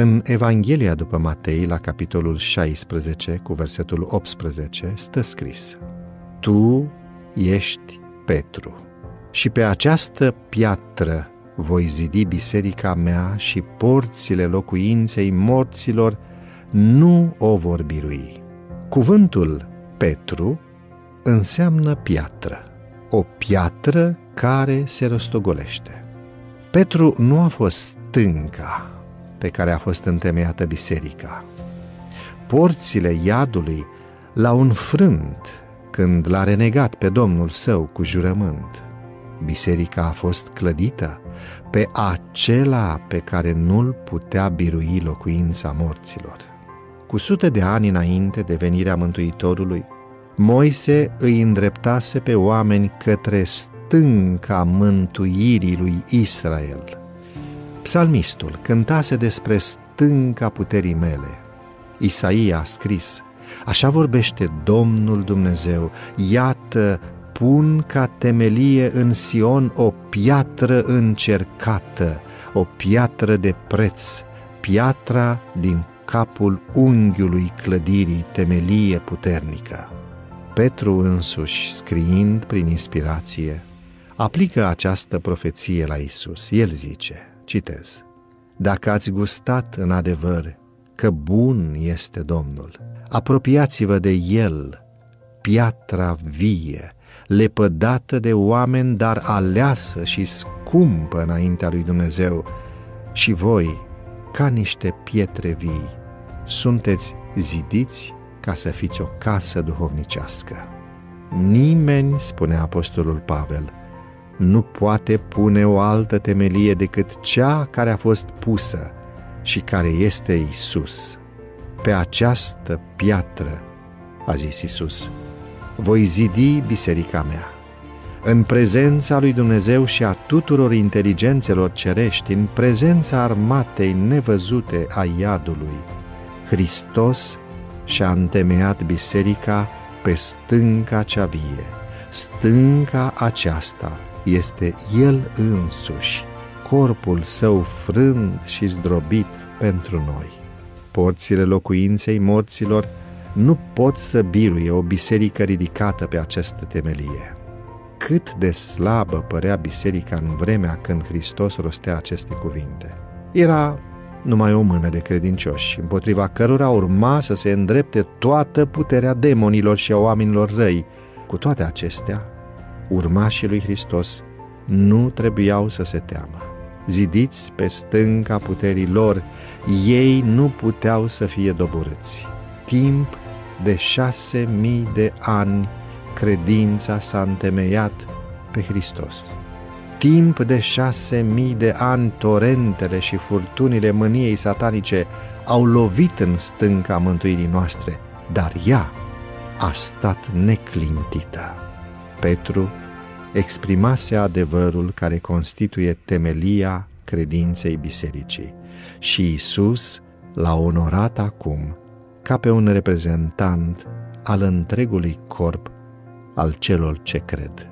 În Evanghelia după Matei, la capitolul 16, cu versetul 18, stă scris Tu ești Petru și pe această piatră voi zidi biserica mea și porțile locuinței morților nu o vor birui. Cuvântul Petru înseamnă piatră, o piatră care se rostogolește. Petru nu a fost stânca pe care a fost întemeiată biserica. Porțile iadului l-au înfrânt când l-a renegat pe Domnul său cu jurământ. Biserica a fost clădită pe acela pe care nu-l putea birui locuința morților. Cu sute de ani înainte de venirea Mântuitorului, Moise îi îndreptase pe oameni către stânca mântuirii lui Israel. Psalmistul cântase despre stânca puterii mele. Isaia a scris, Așa vorbește Domnul Dumnezeu, iată, pun ca temelie în Sion o piatră încercată, o piatră de preț, piatra din capul unghiului clădirii temelie puternică. Petru însuși, scriind prin inspirație, aplică această profeție la Isus. El zice, citez, Dacă ați gustat în adevăr că bun este Domnul, apropiați-vă de El, piatra vie, lepădată de oameni, dar aleasă și scumpă înaintea lui Dumnezeu, și voi, ca niște pietre vii, sunteți zidiți ca să fiți o casă duhovnicească. Nimeni, spune Apostolul Pavel, nu poate pune o altă temelie decât cea care a fost pusă și care este Isus. Pe această piatră, a zis Isus, voi zidi biserica mea. În prezența lui Dumnezeu și a tuturor inteligențelor cerești, în prezența armatei nevăzute a iadului, Hristos și-a întemeiat biserica pe stânca cea vie. Stânca aceasta este El însuși, corpul său frânt și zdrobit pentru noi. Porțile locuinței morților nu pot să biruie o biserică ridicată pe această temelie. Cât de slabă părea biserica în vremea când Hristos rostea aceste cuvinte. Era numai o mână de credincioși, împotriva cărora urma să se îndrepte toată puterea demonilor și a oamenilor răi. Cu toate acestea, urmașii lui Hristos nu trebuiau să se teamă. Zidiți pe stânca puterii lor, ei nu puteau să fie doborâți. Timp de șase mii de ani, credința s-a întemeiat pe Hristos. Timp de șase mii de ani, torentele și furtunile mâniei satanice au lovit în stânca mântuirii noastre, dar ea a stat neclintită. Petru exprimase adevărul care constituie temelia credinței bisericii și Isus l-a onorat acum ca pe un reprezentant al întregului corp al celor ce cred.